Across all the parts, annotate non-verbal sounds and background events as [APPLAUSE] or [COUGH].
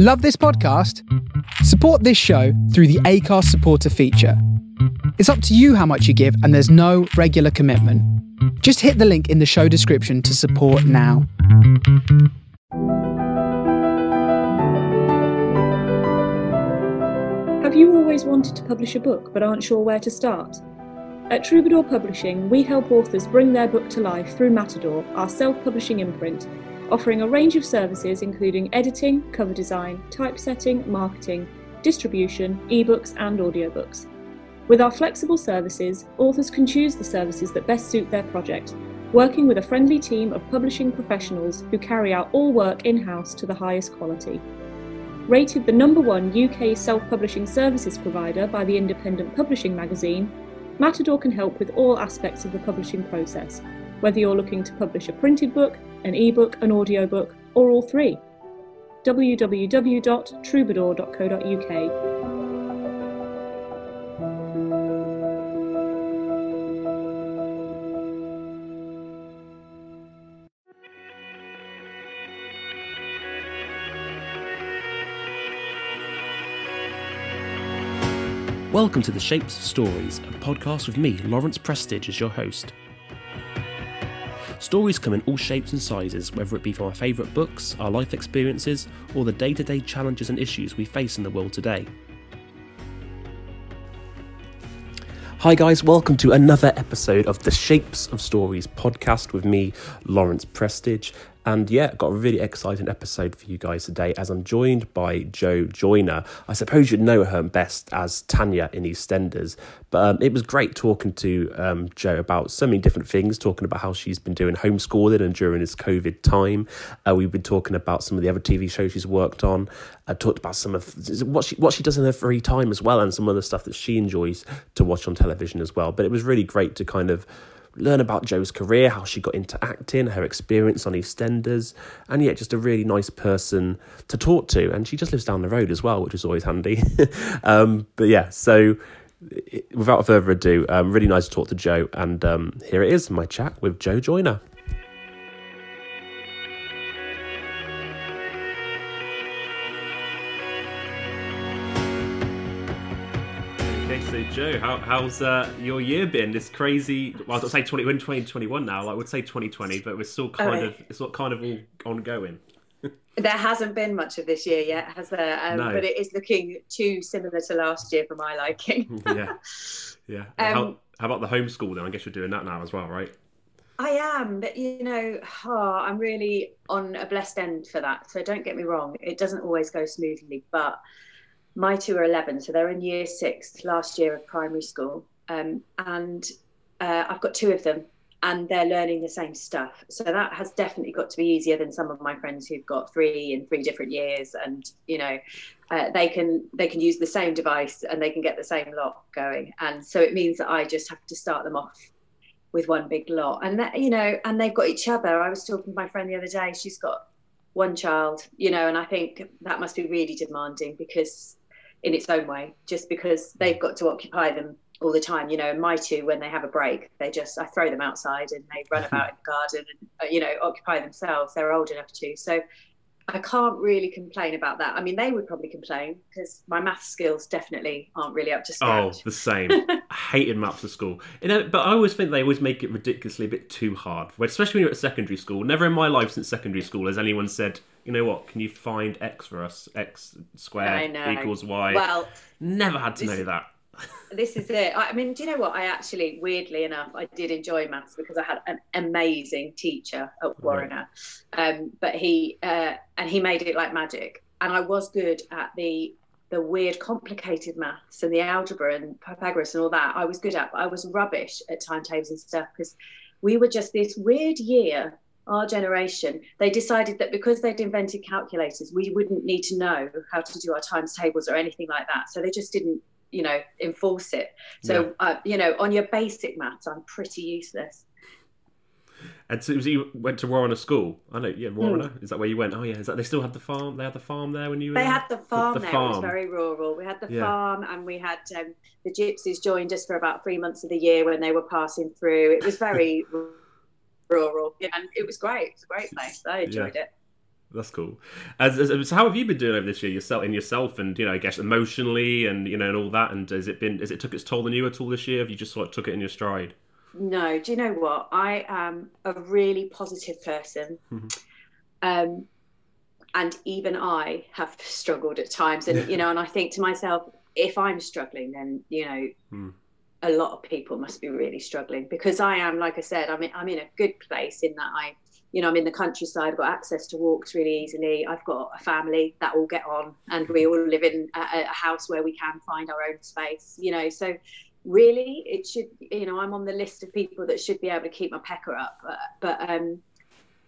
Love this podcast? Support this show through the Acast supporter feature. It's up to you how much you give, and there's no regular commitment. Just hit the link in the show description to support now. Have you always wanted to publish a book but aren't sure where to start? At Troubadour Publishing, we help authors bring their book to life through Matador, our self publishing imprint, offering a range of services including editing, cover design, typesetting, marketing, distribution, ebooks, and audiobooks. With our flexible services, authors can choose the services that best suit their project, working with a friendly team of publishing professionals who carry out all work in house to the highest quality. Rated the number one UK self publishing services provider by the Independent Publishing magazine, Matador can help with all aspects of the publishing process, whether you're looking to publish a printed book, an ebook, an audiobook, or all three. www.troubadour.co.uk Welcome to the Shapes of Stories, a podcast with me, Lawrence Prestige, as your host. Stories come in all shapes and sizes, whether it be from our favourite books, our life experiences, or the day to day challenges and issues we face in the world today. Hi, guys, welcome to another episode of the Shapes of Stories podcast with me, Lawrence Prestige. And yeah, got a really exciting episode for you guys today as I'm joined by Jo Joyner. I suppose you'd know her best as Tanya in EastEnders, but um, it was great talking to um, Jo about so many different things, talking about how she's been doing homeschooling and during this COVID time. Uh, we've been talking about some of the other TV shows she's worked on. I uh, talked about some of what she what she does in her free time as well, and some other stuff that she enjoys to watch on television as well. But it was really great to kind of learn about Jo's career, how she got into acting, her experience on EastEnders, and yet just a really nice person to talk to. And she just lives down the road as well, which is always handy. [LAUGHS] um, but yeah, so without further ado, um, really nice to talk to Jo, And um, here it is, my chat with Jo Joyner. Jo, how, how's uh, your year been? This crazy. Well, I'd say 20, 2021 now. Like, I would say 2020, but we're still kind of it's not kind of all ongoing. [LAUGHS] there hasn't been much of this year yet, has there? Um, no. But it is looking too similar to last year for my liking. [LAUGHS] yeah, yeah. [LAUGHS] Um, how, how about the homeschool then? I guess you're doing that now as well, right? I am, but you know, oh, I'm really on a blessed end for that. So don't get me wrong; it doesn't always go smoothly, but my two are 11, so they're in year six, last year of primary school. Um, and uh, I've got two of them, and they're learning the same stuff. So that has definitely got to be easier than some of my friends who've got three in three different years, and you know, uh, they can they can use the same device and they can get the same lot going. And so it means that I just have to start them off with one big lot, and that you know, and they've got each other. I was talking to my friend the other day; she's got one child, you know, and I think that must be really demanding because in its own way, just because they've mm. got to occupy them all the time. You know, my two, when they have a break, they just I throw them outside and they run about in the garden and uh, you know occupy themselves. They're old enough to. So I can't really complain about that. I mean, they would probably complain because my math skills definitely aren't really up to oh, scratch. Oh, the same. [LAUGHS] I hated maths at school. You know, but I always think they always make it ridiculously a bit too hard, especially when you're at secondary school. Never in my life since secondary school has anyone said, you know what, can you find x for us? X squared equals y. Well, never had to know that this is it. I mean, do you know what? I actually, weirdly enough, I did enjoy maths because I had an amazing teacher at Warriner, um, but he uh, and he made it like magic. And I was good at the the weird, complicated maths and the algebra and Pythagoras and all that. I was good at, but I was rubbish at timetables and stuff because we were just this weird year. Our generation, they decided that because they'd invented calculators, we wouldn't need to know how to do our times tables or anything like that. So they just didn't you know enforce it so yeah. uh, you know on your basic maths i'm pretty useless and so you went to Warriner School. I know, yeah, Warriner. Mm. Is that where you went? Oh, yeah. Is that they still have the farm? They had the farm there when you were. They had the farm the, the there. Farm. It was very rural. We had the yeah. farm, and we had um, the gypsies joined us for about three months of the year when they were passing through. It was very [LAUGHS] rural, and it was great. It was a great place. I enjoyed yeah. it. That's cool. As, as, so how have you been doing over this year yourself in yourself and you know I guess emotionally and you know and all that and has it been has it took its toll on you at all this year? Have you just sort of took it in your stride? No, do you know what? I am a really positive person. Mm-hmm. Um, and even I have struggled at times. And, you [LAUGHS] know, and I think to myself, if I'm struggling, then, you know, mm. a lot of people must be really struggling because I am, like I said, I'm in, I'm in a good place in that I, you know, I'm in the countryside, I've got access to walks really easily. I've got a family that all get on and we all live in a, a house where we can find our own space, you know, so really it should you know i'm on the list of people that should be able to keep my pecker up but, but um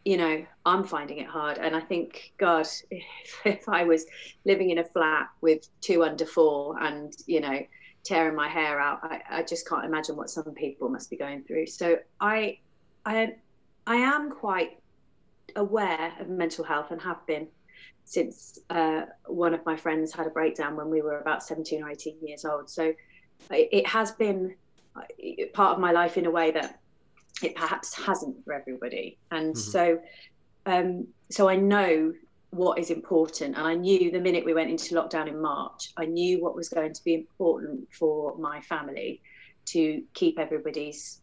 you know i'm finding it hard. And i think god if, [LAUGHS] if i was living in a flat with two under four and you know tearing my hair out I, I just can't imagine what some people must be going through. So i i i am quite aware of mental health and have been since uh, one of my friends had a breakdown when we were about 17 or 18 years old. So it has been uh, part of my life in a way that it perhaps hasn't for everybody. And mm-hmm. so um, so i know what is important. And i knew the minute we went into lockdown in march i knew what was going to be important for my family to keep everybody's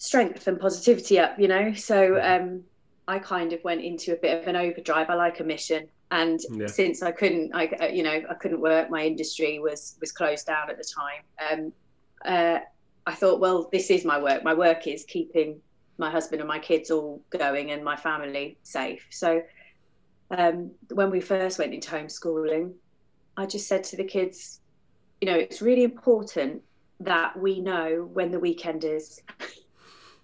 strength and positivity up you know? So um, i kind of went into a bit of an overdrive. I like a mission. And yeah. since i couldn't i uh, you know i couldn't work my industry was was closed down at the time. Um, uh, i thought well this is my work. My work is keeping my husband and my kids all going and my family safe. So um, when we first went into homeschooling i just said to the kids you know it's really important that we know when the weekend is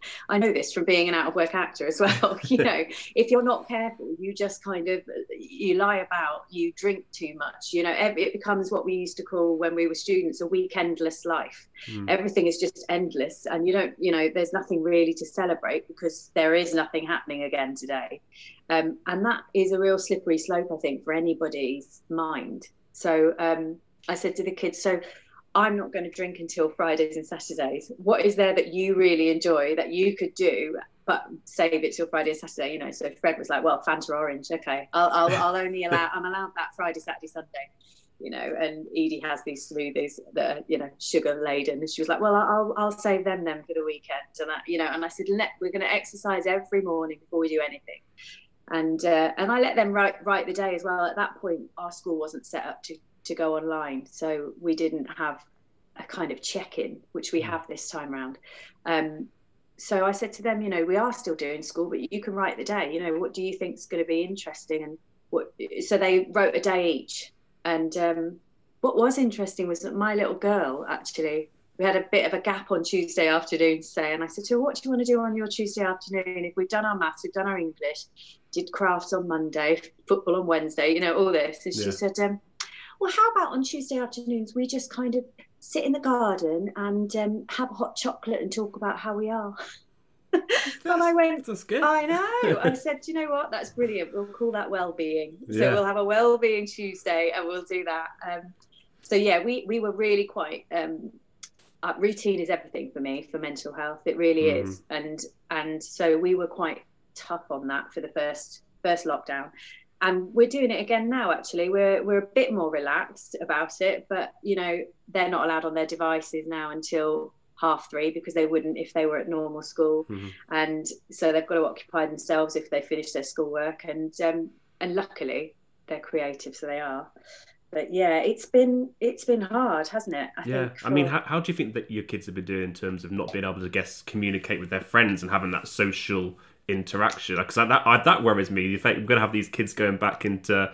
[LAUGHS] I know this from being an out of work actor as well. [LAUGHS] you know, if you're not careful, you just kind of you lie about, you drink too much. You know, it becomes what we used to call when we were students a weekendless life. Mm. Everything is just endless, and you don't, you know, there's nothing really to celebrate because there is nothing happening again today. Um, and that is a real slippery slope, I think, for anybody's mind. So um, I said to the kids, so I'm not going to drink until Fridays and Saturdays. What is there that you really enjoy that you could do, but save it till Friday and Saturday? You know, so Fred was like, well, Fanta Orange. Okay, I'll, I'll, I'll only [LAUGHS] allow, I'm allowed that Friday, Saturday, Sunday. You know, and Edie has these smoothies that are, you know, sugar laden. And she was like, well, I'll, I'll save them then for the weekend. And I, you know, and I said, let, we're going to exercise every morning before we do anything and uh, and I let them write write the day as well. At that point, our school wasn't set up to to go online. So we didn't have a kind of check in, which we mm. have this time around. Um, so I said to them, you know, we are still doing school, but you can write the day. You know, what do you think is going to be interesting? And what? So they wrote a day each. And um, what was interesting was that my little girl actually. We had a bit of a gap on Tuesday afternoon today, and I said to her, "What do you want to do on your Tuesday afternoon? If we've done our maths, we've done our English, did crafts on Monday, football on Wednesday, you know, all this." And yeah. she said, um, well, how about on Tuesday afternoons we just kind of sit in the garden and um, have hot chocolate and talk about how we are? [LAUGHS] and I went, that's good. I know. I [LAUGHS] said, Do you know what? That's brilliant. We'll call that well-being. So yeah. we'll have a well-being Tuesday, and we'll do that. Um, so yeah, we we were really quite. Um, uh, routine is everything for me for mental health. It really mm. is, and and so we were quite tough on that for the first first lockdown and we're doing it again now actually. We're we're a bit more relaxed about it but you know they're not allowed on their devices now until half three because they wouldn't if they were at normal school. Mm-hmm. and so they've got to occupy themselves if they finish their schoolwork. And um, and luckily they're creative so they are. But yeah it's been it's been hard hasn't it? I yeah. for... i mean how, how do you think that your kids have been doing in terms of not being able to guess communicate with their friends and having that social interaction because that that, that worries me. You think we're going to have these kids going back into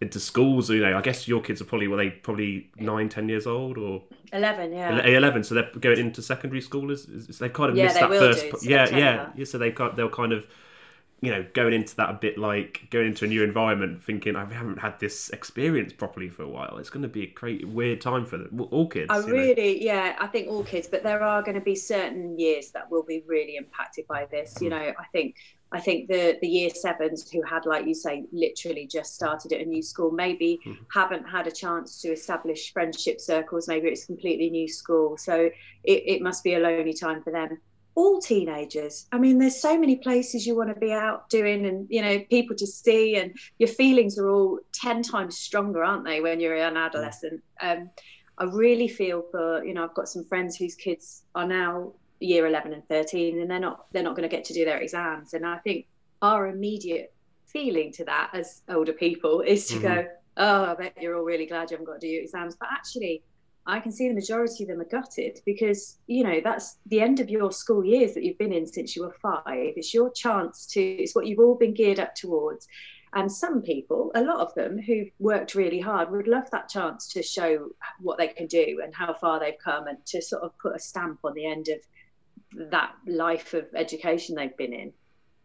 into schools. You know, I guess your kids are probably were they probably nine, ten years old or eleven, yeah, eleven. So they're going into secondary school. Is, is they've kind of yeah, missed that first. yeah, yeah, yeah. So they've got they'll kind of you know, going into that a bit like going into a new environment, thinking I haven't had this experience properly for a while. It's going to be a great weird time for them, all kids. I really, know. yeah, I think all kids, but there are going to be certain years that will be really impacted by this. You hmm. know, I think I think the the year sevens who had, like you say, literally just started at a new school, maybe mm-hmm. haven't had a chance to establish friendship circles. Maybe it's completely new school, so it, it must be a lonely time for them. All teenagers. I mean, there's so many places you want to be out doing and, you know, people to see, and your feelings are all 10 times stronger, aren't they, when you're an adolescent? Um, I really feel for, you know, I've got some friends whose kids are now year 11 and 13 and they're not they're not going to get to do their exams and i think our immediate feeling to that as older people is to mm-hmm. go oh i bet you're all really glad you haven't got to do your exams but actually I can see the majority of them are gutted because you know that's the end of your school years that you've been in since you were five. It's your chance to. It's what you've all been geared up towards. And some people, a lot of them who worked really hard, would love that chance to show what they can do and how far they've come, and to sort of put a stamp on the end of that life of education they've been in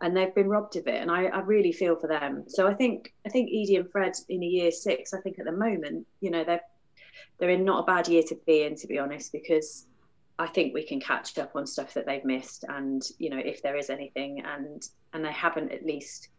and they've been robbed of it and I, I, really feel for them so i think i think edie and fred in a year six i think at the moment you know they're they're in not a bad year to be in, to be honest, because I think we can catch up on stuff that they've missed, and you know if there is anything, and and they haven't at least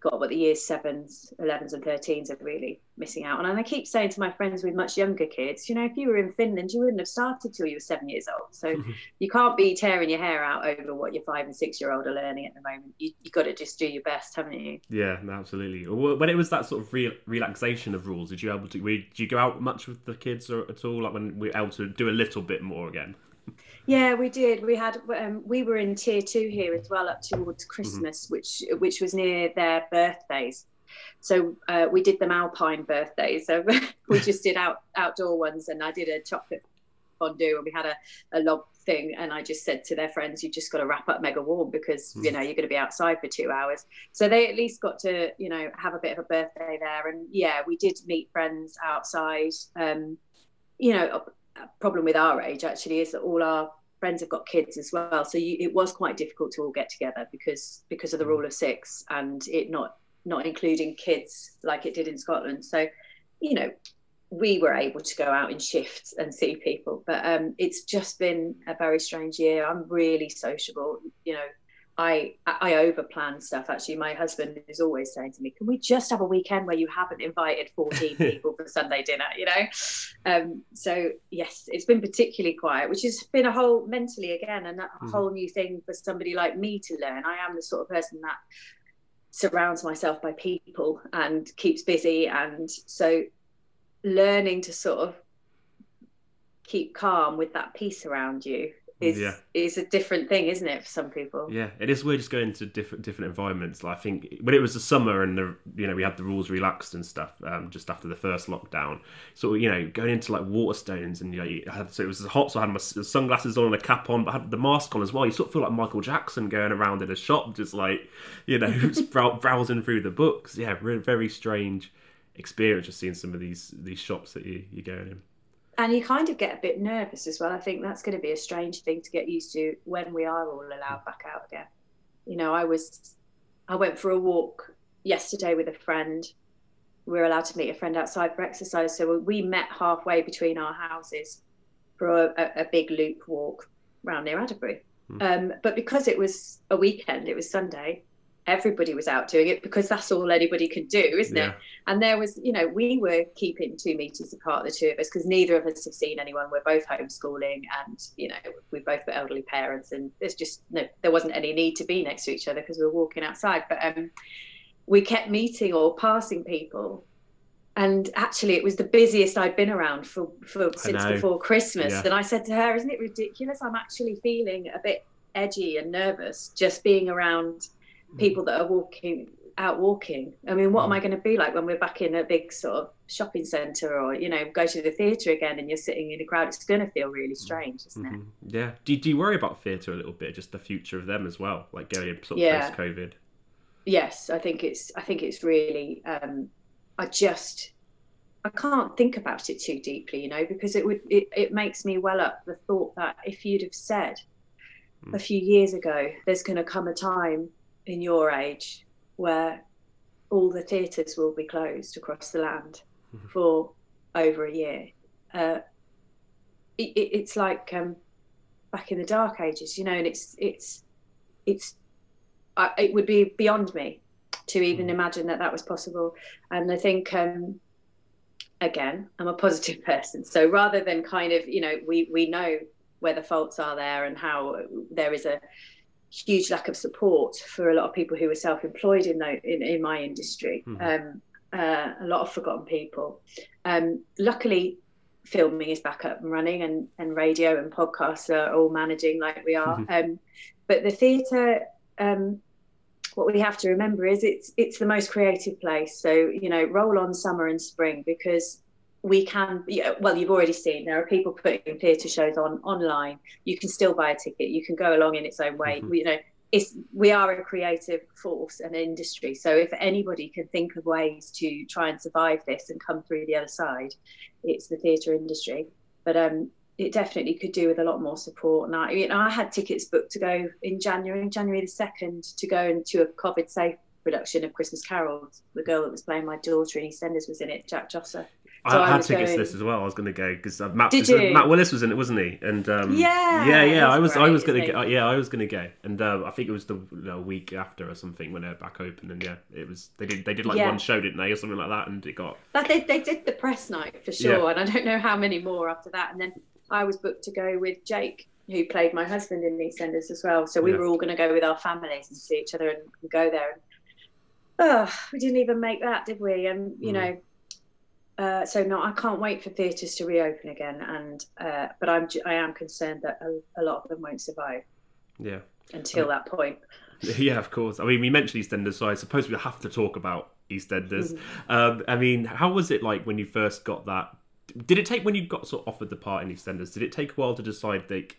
got what the years sevens, elevens, and thirteens are really missing out on. And I keep saying to my friends with much younger kids, you know, if you were in Finland, you wouldn't have started till you were seven years old. So [LAUGHS] you can't be tearing your hair out over what your five and six year old are learning at the moment. You you got to just do your best, haven't you? Yeah, absolutely. When it was that sort of re- relaxation of rules, did you able to? Did you go out much with the kids or at all? Like when we were able to do a little bit more again? Yeah, we did. We had um, we were in tier two here as well, up towards mm-hmm. Christmas, mm-hmm. which which was near their birthdays. So uh, we did them Alpine birthdays. So [LAUGHS] we just did out outdoor ones, and I did a chocolate fondue, and we had a, a log thing. And I just said to their friends, "You just got to wrap up mega warm because mm. you know you're going to be outside for two hours." So they at least got to you know have a bit of a birthday there. And yeah, we did meet friends outside. Um, you know, a problem with our age actually is that all our friends have got kids as well. So you, it was quite difficult to all get together because because of the mm. rule of six and it not not including kids like it did in Scotland. So you know we were able to go out in shifts and see people. But um, it's just been a very strange year. I'm really sociable you know I I overplan stuff. Actually, my husband is always saying to me, "Can we just have a weekend where you haven't invited fourteen [LAUGHS] people for Sunday dinner?" You know. Um, so yes, it's been particularly quiet, which has been a whole mentally again, and a mm. whole new thing for somebody like me to learn. I am the sort of person that surrounds myself by people and keeps busy, and so learning to sort of keep calm with that peace around you is yeah. is a different thing, isn't it, for some people? Yeah, it is weird just going to different different environments. Like, I think when it was the summer and the you know we had the rules relaxed and stuff um, just after the first lockdown. So you know going into like Waterstones and you know you had, so it was hot, so I had my sunglasses on and a cap on, but I had the mask on as well. You sort of feel like Michael Jackson going around in a shop, just like you know [LAUGHS] browsing through the books. Yeah, very strange experience just seeing some of these these shops that you you're going in and you kind of get a bit nervous as well. I think that's going to be a strange thing to get used to when we are all allowed back out again. You know, I was, I went for a walk yesterday with a friend. We were allowed to meet a friend outside for exercise, so we met halfway between our houses for a, a big loop walk around near Adderbury. Mm. Um, but because it was a weekend, it was Sunday everybody was out doing it because that's all anybody could do, isn't yeah. it? And there was, you know, we were keeping two meters apart, the two of us, because neither of us have seen anyone. We're both homeschooling, and you know, we've both got elderly parents, and there's just no, there wasn't any need to be next to each other because we were walking outside. But um, we kept meeting or passing people. And actually, it was the busiest I'd been around for, for since before Christmas. Yeah. And I said to her, "Isn't it ridiculous? I'm actually feeling a bit edgy and nervous just being around people that are walking out walking. I mean, what am I mm. going to be like when we're back in a big sort of shopping centre or, you know, go to the theatre again and you're sitting in a crowd? It's going to feel really strange, isn't mm-hmm. it? Yeah. Do, do you worry about theatre a little bit, just the future of them as well, like going sort of yeah. post COVID? Yes, I think it's, I think it's really, um, I just, I can't think about it too deeply, you know, because it would, it, it makes me well up the thought that if you'd have said mm. a few years ago, there's going to come a time in your age where all the theatres will be closed across the land mm-hmm. for over a year. Uh, it, it's like um, back in the dark ages, you know, and it's it's it's uh, it would be beyond me to even mm. imagine that that was possible. And I think um, again, I'm a positive [LAUGHS] person, so rather than kind of you know we we know where the faults are there and how there is a huge lack of support for a lot of people who are self-employed in in, in my industry. Mm-hmm. Um, uh, a lot of forgotten people. Um, luckily, filming is back up and running, and, and radio and podcasts are all managing like we are. Mm-hmm. Um, but the theatre, um, what we have to remember is it's it's the most creative place. So you know, roll on summer and spring because we can well you've already seen there are people putting theatre shows on online. You can still buy a ticket. You can go along in its own way. Mm-hmm. you know it's we are a creative force and industry. So if anybody can think of ways to try and survive this and come through the other side it's the theatre industry. But um it definitely could do with a lot more support. And I, you know, I had tickets booked to go in January January the 2nd to go into a COVID safe production of Christmas Carols. The girl that was playing my daughter in EastEnders was in it Jac Jossa so I, I had tickets going... this as well. I was going to go because uh, Matt? Matt Willis was in it, wasn't he? And um, yeah, yeah, yeah. I was, great, I was going to go. Yeah, I was going to go, and uh, I think it was the you know, week after or something when they're back open, and yeah, it was. They did, they did like yeah. one show, didn't they, or something like that, and it got. That they, they did the press night for sure, yeah. and I don't know how many more after that, and then I was booked to go with Jake, who played my husband in EastEnders as well. So we yeah. were all going to go with our families and see each other and, and go there. And, oh, we didn't even make that, did we? And you mm. know uh, so no, I can't wait for theatres to reopen again, and uh, but I'm I am concerned that a, a, lot of them won't survive. Yeah. Until that point. [LAUGHS] Yeah, of course. I mean, we mentioned EastEnders, so I suppose we have to talk about EastEnders. Mm-hmm. Um, I mean, how was it like when you first got that? Did it take when you got sort of offered the part in EastEnders? Did it take a while to decide that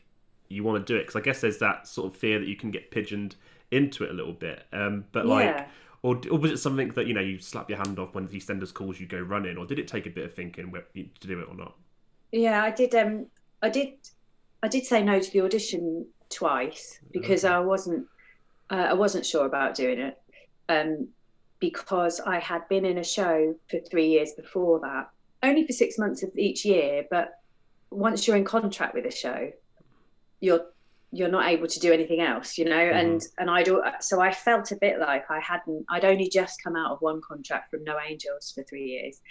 you want to do it? Because I guess there's that sort of fear that you can get pigeoned into it a little bit. Um, but like. Yeah or, or was it something that you know you slap your hand off when the EastEnders calls you go running, or did it take a bit of thinking to do it or not? Yeah, I did. Um, I did. I did say no to the audition twice because okay. I wasn't. Uh, I wasn't sure about doing it, um, because I had been in a show for three years before that, only for six months of each year. But once you're in contract with a show, you're you're not able to do anything else you know? Mm-hmm. and and i do so i felt a bit like i hadn't i'd only just come out of one contract from no angels for three years.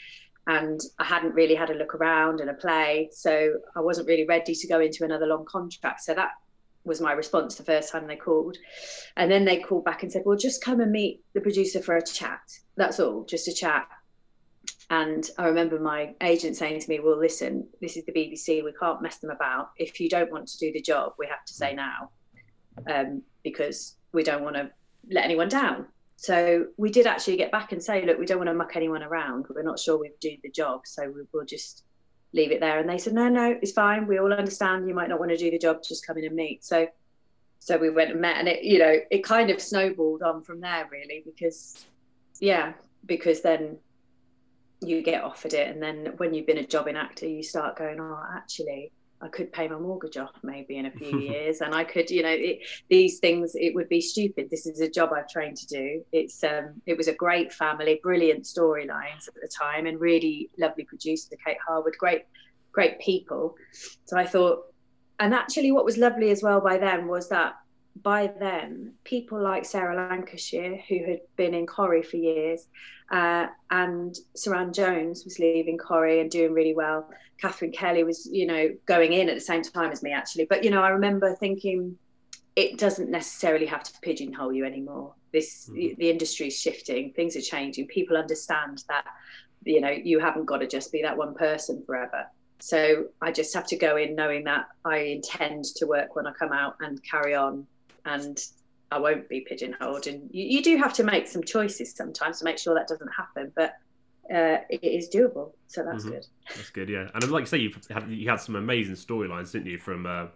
And i hadn't really had a look around and a play so i wasn't really ready to go into another long contract. So that was my response the first time they called. And then they called back and said well just come and meet the producer for a chat. That's all just a chat and I remember my agent saying to me, Well, listen, this is the BBC. We can't mess them about. If you don't want to do the job, we have to say now um, because we don't want to let anyone down. So we did actually get back and say, Look, we don't want to muck anyone around. We're not sure we do the job. So we, will just leave it there. And they said, No, no, it's fine. We all understand you might not want to do the job. Just come in and meet. So so we went and met and it you know it kind of snowballed on from there really because yeah because then you get offered it and then when you've been a jobbing actor you start going oh actually i could pay my mortgage off maybe in a few [LAUGHS] years and i could you know it, these things it would be stupid. This is a job i've trained to do. It's um it was a great family brilliant storylines at the time and really lovely producer kate harwood great great people. So i thought and actually what was lovely as well by then was that by then, people like Sarah Lancashire, who had been in Corrie for years, uh, and Suranne Jones was leaving Corrie and doing really well. Katherine Kelly was, you know, going in at the same time as me, actually. But, you know, I remember thinking it doesn't necessarily have to pigeonhole you anymore. This, mm-hmm. the industry is shifting, things are changing. People understand that, you know, you haven't got to just be that one person forever. So I just have to go in knowing that I intend to work when I come out and carry on and I won't be pigeonholed. And you, you do have to make some choices sometimes to make sure that doesn't happen, but uh, it is doable. So that's mm-hmm. good. That's good, yeah. And like you say, you had you had some amazing storylines, didn't you? From uh,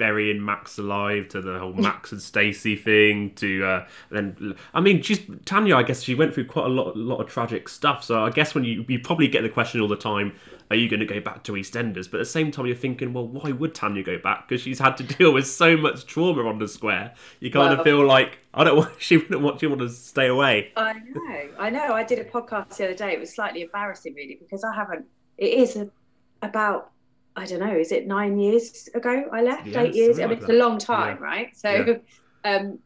burying Max alive to the whole Max and Stacey thing to uh, then I mean she's Tanya I guess she went through quite a lot a lot of tragic stuff so I guess when you you probably get the question all the time are you going to go back to EastEnders but at the same time you're thinking well why would Tanya go back because she's had to [LAUGHS] deal with so much trauma on the square you kind well, of feel like I don't [LAUGHS] want she wouldn't want you want to stay away I know I know I did a podcast the other day it was slightly embarrassing really because I haven't it is a, about I don't know, is it nine years ago I left? Yeah, eight years? I mean, like it's a long time, yeah. right? So, yeah. um,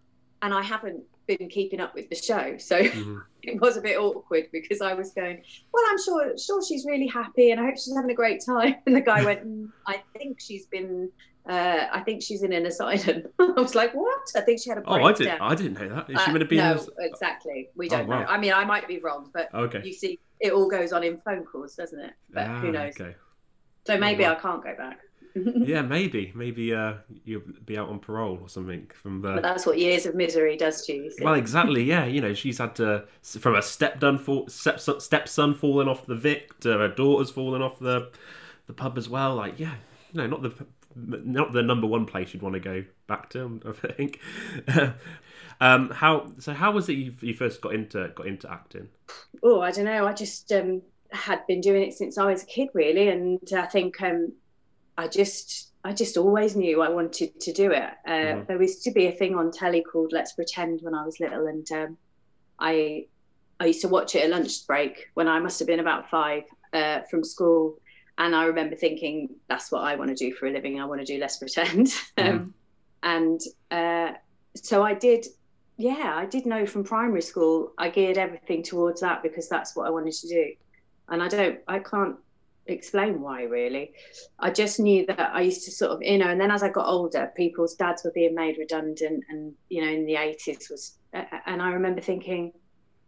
and I haven't been keeping up with the show, so mm-hmm. It was a bit awkward because I was going, "Well, I'm sure, sure she's really happy, and I hope she's having a great time." [LAUGHS] And the guy went, mm, "I think she's been." Uh, I think she's in an asylum. [LAUGHS] I was like, "What?" I think she had a breakdown. Oh, I didn't. I didn't know that. Is she uh, going to be? No, a... exactly. We don't oh, wow. know. I mean, I might be wrong, but okay. you see, it all goes on in phone calls, doesn't it? But ah, who knows? Okay. So maybe oh, wow. I can't go back. Yeah, maybe, maybe uh, you'll be out on parole or something from the. But that's what years of misery does to you. Well, exactly. Yeah, you know, she's had to from a stepdon fall, step, stepson falling off the Vic to her daughter's falling off the the pub as well. Like, yeah, no, not the not the number one place you'd want to go back to. I think. [LAUGHS] um, how so? How was it you, you first got into got into acting? Oh, I don't know. I just um, had been doing it since I was a kid, really, and I think um, I just I just always knew I wanted to do it. Uh, mm-hmm. There used to be a thing on telly called Let's Pretend when I was little, and um, I I used to watch it at lunch break when I must have been about five uh, from school, and I remember thinking that's what I want to do for a living. I want to do Let's Pretend, [LAUGHS] mm-hmm. um, and uh, so I did. Yeah, I did know from primary school. I geared everything towards that because that's what I wanted to do, and I don't, I can't explain why really. I just knew that i used to sort of you know and then as i got older people's dads were being made redundant and you know in the 80s was and i remember thinking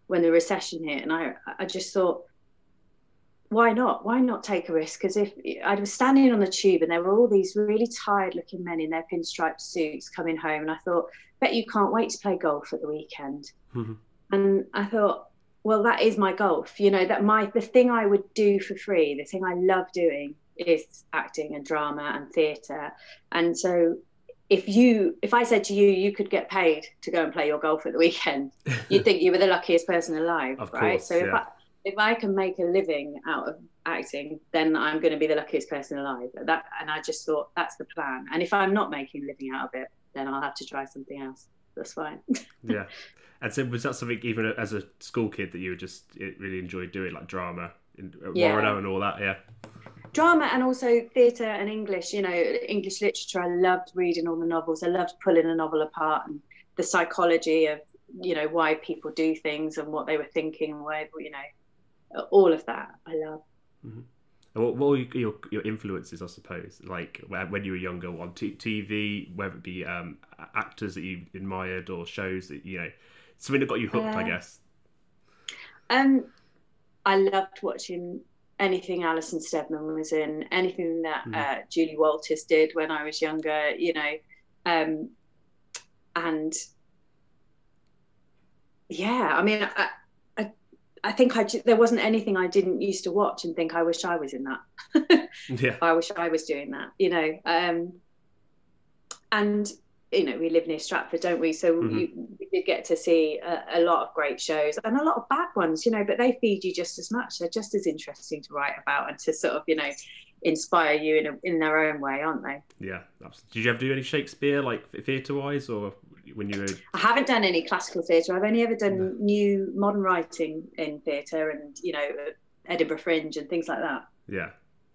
when the recession hit and i i just thought why not? Why not take a risk? Because if i was standing on the tube and there were all these really tired looking men in their pinstripe suits coming home and i thought bet you can't wait to play golf at the weekend. Mm-hmm. and i thought well that is my golf you know that my the thing i would do for free the thing i love doing is acting and drama and theatre. And so if you if i said to you you could get paid to go and play your golf at the weekend [LAUGHS] you'd think you were the luckiest person alive of right? course, so yeah. if i if i can make a living out of acting then i'm going to be the luckiest person alive. That and i just thought that's the plan. And if i'm not making a living out of it then i'll have to try something else that's fine [LAUGHS] yeah And so, was that something even as a school kid that you just really enjoyed doing, like drama, in, yeah. and all that? Yeah. Drama and also theatre and English. You know, English literature. I loved reading all the novels. I loved pulling a novel apart and the psychology of you know why people do things and what they were thinking and why you know all of that. I love. Mm-hmm. What, what were your, your influences, I suppose, like when you were younger on t- TV, whether it be um, actors that you admired or shows that you know something that got you hooked, uh, I guess. Um, I loved watching anything Alison Steadman was in, anything that mm. uh, Julie Walters did when I was younger, you know, um, and yeah, I mean, I, I, think I there wasn't anything I didn't used to watch and think I wish I was in that. [LAUGHS] yeah, I wish I was doing that, you know, um, and you know, we live near Stratford, don't we? So mm-hmm. we, we, did get to see a, a, lot of great shows and a lot of bad ones, you know, but they feed you just as much. They're just as interesting to write about and to sort of, you know, inspire you in a, in their own way, aren't they? Yeah. Absolutely. Did you ever do any Shakespeare, like theatre wise, or when you were? I haven't done any classical theatre. I've only ever done no. new modern writing in theatre and, you know, Edinburgh Fringe and things like that. Yeah.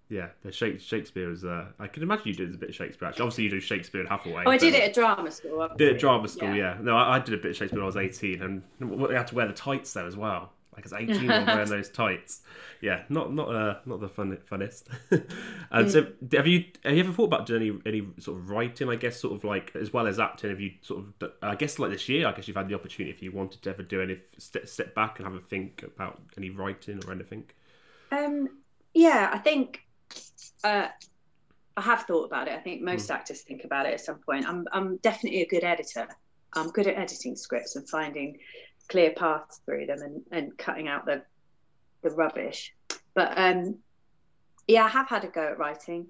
Yeah, Shakespeare is. Uh, I can imagine you did a bit of Shakespeare. Actually, obviously you do Shakespeare and Hathaway. Oh, I did it at drama school. Did at drama school, yeah. yeah. No, I, I, did a bit of Shakespeare when I was eighteen, and we had to wear the tights there as well. Like as eighteen, wearing those tights. Yeah, not not uh, not the fun funnest. [LAUGHS] and mm. so, have you have you ever thought about doing any any sort of writing? I guess sort of like as well as acting. Have you sort of I guess like this year? I guess you've had the opportunity if you wanted to ever do any step step back and have a think about any writing or anything. Um. Yeah, I think uh, I have thought about it. I think most mm. actors think about it at some point. I'm I'm definitely a good editor. I'm good at editing scripts and finding clear paths through them and, and cutting out the the rubbish. But um, yeah, I have had a go at writing.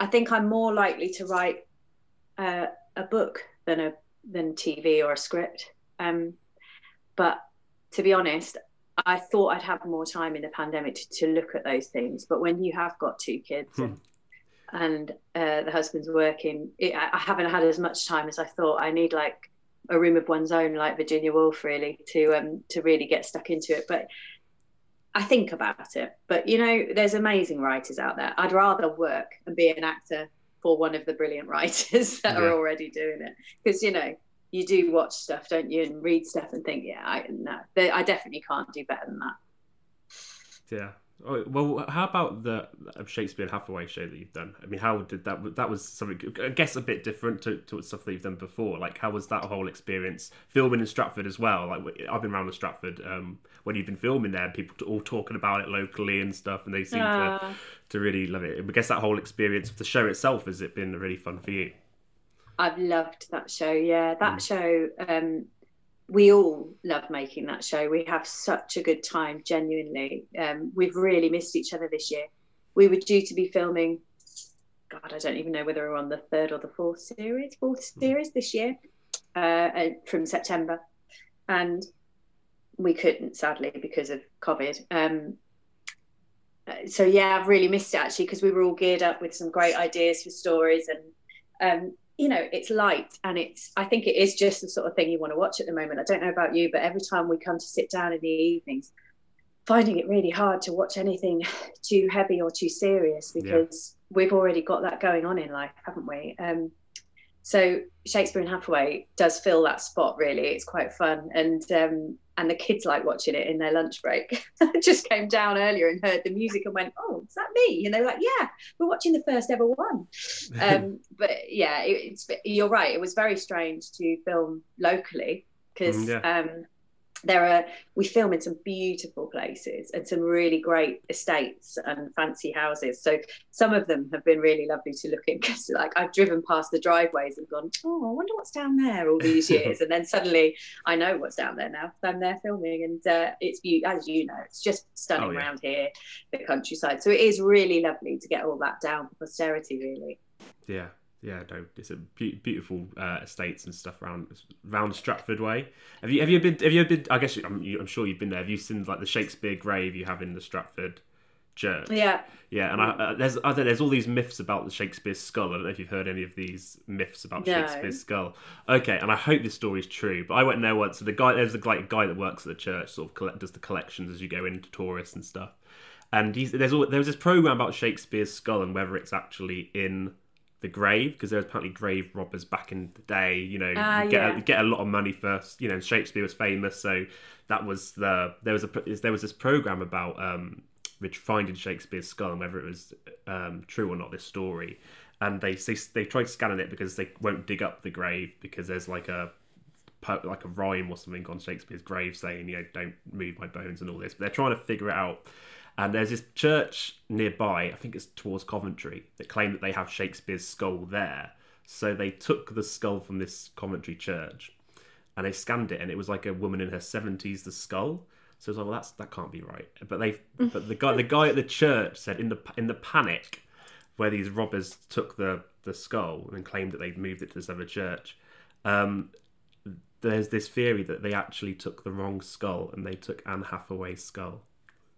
I think I'm more likely to write uh, a book than a than TV or a script. Um, but to be honest, I thought I'd have more time in the pandemic to, to look at those things. But when you have got two kids hmm. and, and uh, the husband's working, it, I haven't had as much time as I thought. I need like a room of one's own, like Virginia Woolf, really, to um, to really get stuck into it. But I think about it. But you know, there's amazing writers out there. I'd rather work and be an actor for one of the brilliant [LAUGHS] writers that yeah. are already doing it, because you know you do watch stuff, don't you, and read stuff and think, yeah, I no, I definitely can't do better than that. Yeah. Oh, well, how about the Shakespeare and Hathaway show that you've done? I mean, how did that? That was something, I guess, a bit different to, to stuff that you've done before. Like, how was that whole experience filming in Stratford as well? Like, I've been around the Stratford um, when you've been filming there, people all talking about it locally and stuff, and they seem uh. to to really love it. I guess that whole experience of the show itself has it been really fun for you? I've loved that show. Yeah, that mm. show. Um, we all love making that show. We have such a good time, genuinely. Um, we've really missed each other this year. We were due to be filming, God, I don't even know whether we're on the third or the fourth series, fourth hmm. series this year uh, from September. And we couldn't, sadly, because of COVID. Um, uh, so, yeah, I've really missed it actually because we were all geared up with some great ideas for stories and um, you know it's light and it's i think it is just the sort of thing you want to watch at the moment i don't know about you but every time we come to sit down in the evenings finding it really hard to watch anything [SIGHS] too heavy or too serious because yeah. we've already got that going on in life haven't we um, so Shakespeare and Hathaway does fill that spot really. It's quite fun, and um, and the kids like watching it in their lunch break. [LAUGHS] Just came down earlier and heard the music and went, "Oh, is that me?" And they're like, "Yeah, we're watching the first ever one." [LAUGHS] Um, but yeah, it, it's you're right. It was very strange to film locally because mm, yeah. um, there are we film in some beautiful places and some really great estates and fancy houses. So some of them have been really lovely to look in because like i've driven past the driveways and gone oh i wonder what's down there all these [LAUGHS] years. And then suddenly i know what's down there now i'm there filming and uh, it's as you know it's just stunning oh, yeah. around here the countryside. So it is really lovely to get all that down for posterity really. Yeah yeah, no, it's a be- beautiful uh, estates and stuff around around Stratford Way. Have you have you been? Have you been? I guess I'm, I'm sure you've been there. Have you seen like the Shakespeare grave you have in the Stratford Church? Yeah, yeah. And I, uh, there's I there's all these myths about the Shakespeare skull. I don't know if you've heard any of these myths about no. Shakespeare's skull. Okay, and I hope this story is true. But I went there once. So the guy there's a like guy that works at the church, sort of collect, does the collections as you go into tourists and stuff. And he's, there's all, there's this program about Shakespeare's skull and whether it's actually in the grave because there was apparently grave robbers back in the day. You know, uh, get yeah. a, get a lot of money first. You know, Shakespeare was famous, so that was the there was a there was this program about um, finding Shakespeare's skull and whether it was um, true or not. This story, and they, they they tried scanning it because they won't dig up the grave because there's like a like a rhyme or something on Shakespeare's grave saying, you know, don't move my bones and all this. But they're trying to figure it out. And there's this church nearby, I think it's towards Coventry, that claim that they have Shakespeare's skull there. So they took the skull from this Coventry church and they scanned it, and it was like a woman in her seventies, the skull. So it's like, well, that's that can't be right. But they, but the guy, the guy at the church said in the in the panic where these robbers took the the skull and claimed that they'd moved it to this other church. Um, there's this theory that they actually took the wrong skull and they took Anne Hathaway's skull.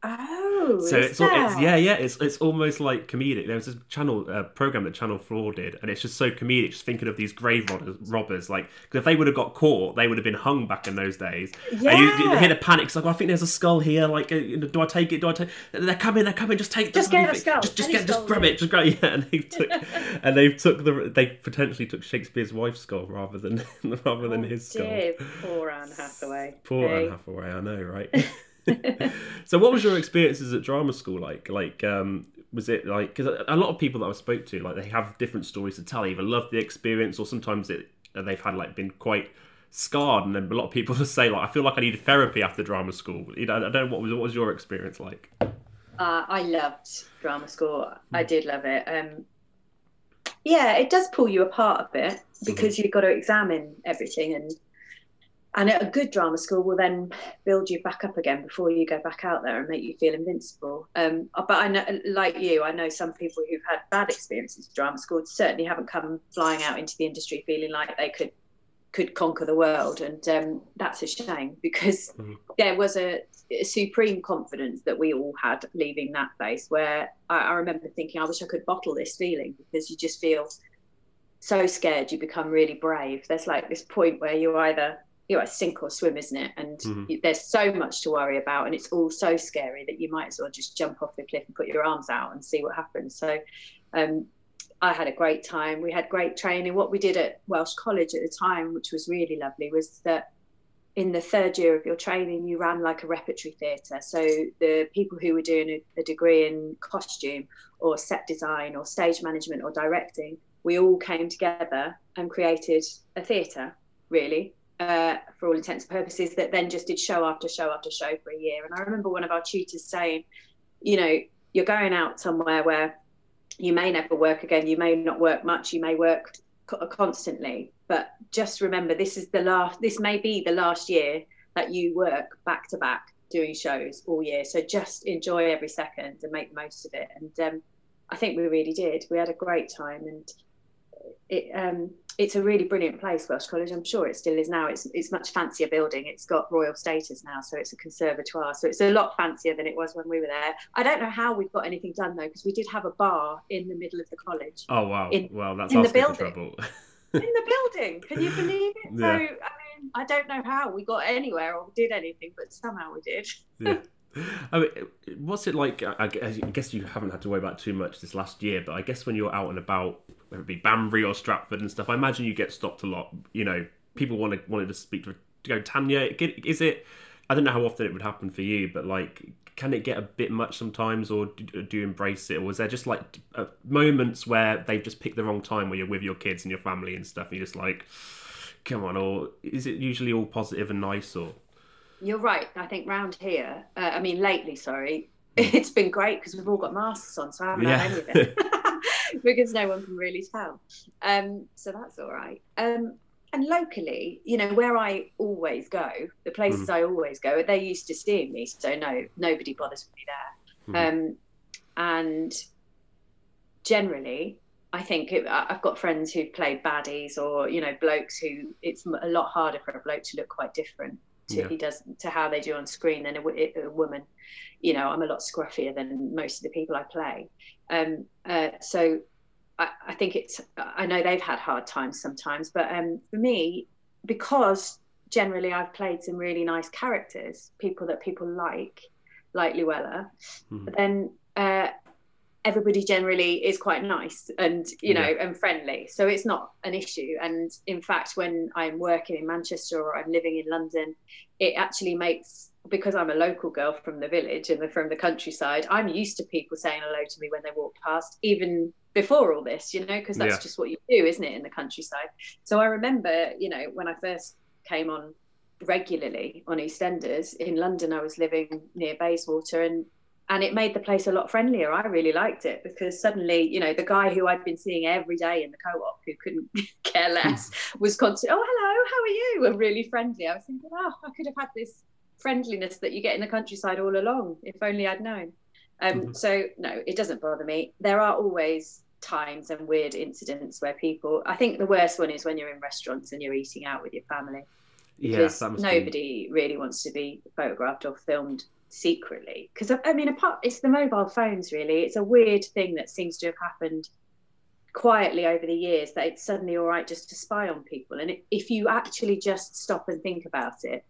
Oh, so it's, it's, yeah, yeah. It's it's almost like comedic. There was this channel uh, program that Channel Four did, and it's just so comedic. Just thinking of these grave robbers, robbers like because if they would have got caught, they would have been hung back in those days. Yeah. And you, you hit a panic. It's like, well, I think there's a skull here. Like, uh, do I take it? Do I take? They're coming. They're coming. Just take. Just get the skull. Just, just get. Just grab it. Just grab it. [LAUGHS] Yeah. And they took. [LAUGHS] and they took the. They potentially took Shakespeare's wife's skull rather than [LAUGHS] rather than oh, his dear, skull. Poor Anne Hathaway. Poor hey. Anne Hathaway. I know, right? [LAUGHS] so what was your experiences at drama school like? Like um, was it like because a lot of people that i spoke to like they have different stories to tell. Either love the experience or sometimes it they've had like been quite scarred. And then a lot of people [LAUGHS] just say like i feel like i needed therapy after drama school. You know i don't know what was what was your experience like? Uh, i loved drama school. I hmm. did love it. Um, yeah it does pull you apart a bit because mm-hmm. you've got to examine everything and and a good drama school will then build you back up again before you go back out there and make you feel invincible. Um, but I know, like you, I know some people who've had bad experiences with drama school certainly haven't come flying out into the industry feeling like they could could conquer the world, and um, that's a shame because mm-hmm. there was a, a, supreme confidence that we all had leaving that place. Where I, I remember thinking, I wish I could bottle this feeling because you just feel so scared you become really brave. There's like this point where you either you know, sink or swim, isn't it? And mm-hmm. there's so much to worry about, and it's all so scary that you might as well just jump off the cliff and put your arms out and see what happens. So, um, I had a great time. We had great training. What we did at Welsh College at the time, which was really lovely, was that in the third year of your training, you ran like a repertory theatre. So the people who were doing a, a, degree in costume or set design or stage management or directing, we all came together and created a theatre, really, uh, for all intents and purposes, that then just did show after show after show for a year. And I remember one of our tutors saying, you know, you're going out somewhere where you may never work again, you may not work much, you may work constantly but just remember this is the last this may be the last year that you work back to back doing shows all year. So just enjoy every second and make the most of it. And um, i think we really did. We had a great time and it um, it's a really brilliant place welsh college i'm sure it still is now it's it's much fancier building it's got royal status now so it's a conservatoire so it's a lot fancier than it was when we were there i don't know how we've got anything done though because we did have a bar in the middle of the college oh wow in, well that's in the building [LAUGHS] in the building. Can you believe it? [LAUGHS] Yeah. So I mean, I don't know how we got anywhere or did anything, but somehow we did. [LAUGHS] yeah. I mean, what's it like? I guess you haven't had to worry about too much this last year, but I guess when you're out and about, whether it be Banbury or Stratford and stuff, I imagine you get stopped a lot. You know, people want to wanted to speak to, to go Tanya. Is it? I don't know how often it would happen for you, but like, can it get a bit much sometimes, or do, do you embrace it, or was there just like uh, moments where they've just picked the wrong time where you're with your kids and your family and stuff, and you're just like, come on, or is it usually all positive and nice, or? You're right. I think round here, uh, I mean, lately, sorry, hmm. [LAUGHS] it's been great because we've all got masks on, so I haven't yeah. had any of it [LAUGHS] because no one can really tell. Um, so that's all right. Um, and locally, you know, where I always go, the places mm. I always go, they're used to seeing me, so no, nobody bothers with me there. Mm. Um, and generally, I think it, I've got friends who've played baddies, or you know, blokes who it's a lot harder for a bloke to look quite different to yeah. he does to how they do on screen than a, a, woman. You know, I'm a lot scruffier than most of the people I play. Um, uh, so I, I, think it's I know they've had hard times sometimes, but um, for me, because generally I've played some really nice characters, people that people like, like Luella, mm-hmm. then uh, everybody generally is quite nice and you know yeah. and friendly so it's not an issue and in fact when i'm working in manchester or i'm living in london it actually makes because i'm a local girl from the village and from the countryside i'm used to people saying hello to me when they walk past even before all this, you know, because that's yeah. just what you do, isn't it, in the countryside? So I remember, you know, when I first came on regularly on EastEnders in London, I was living near Bayswater and and it made the place a lot friendlier. I really liked it because suddenly, you know, the guy who I'd been seeing every day in the co-op who couldn't [LAUGHS] care less was constantly, oh, hello, how are you? And really friendly. I was thinking, oh, I could have had this friendliness that you get in the countryside all along, if only I'd known. Um, mm-hmm. So no, it doesn't bother me. There are always times and weird incidents where people i think the worst one is when you're in restaurants and you're eating out with your family because yeah, nobody be... really wants to be photographed or filmed secretly because i mean apart it's the mobile phones really it's a weird thing that seems to have happened quietly over the years that it's suddenly all right just to spy on people and if you actually just stop and think about it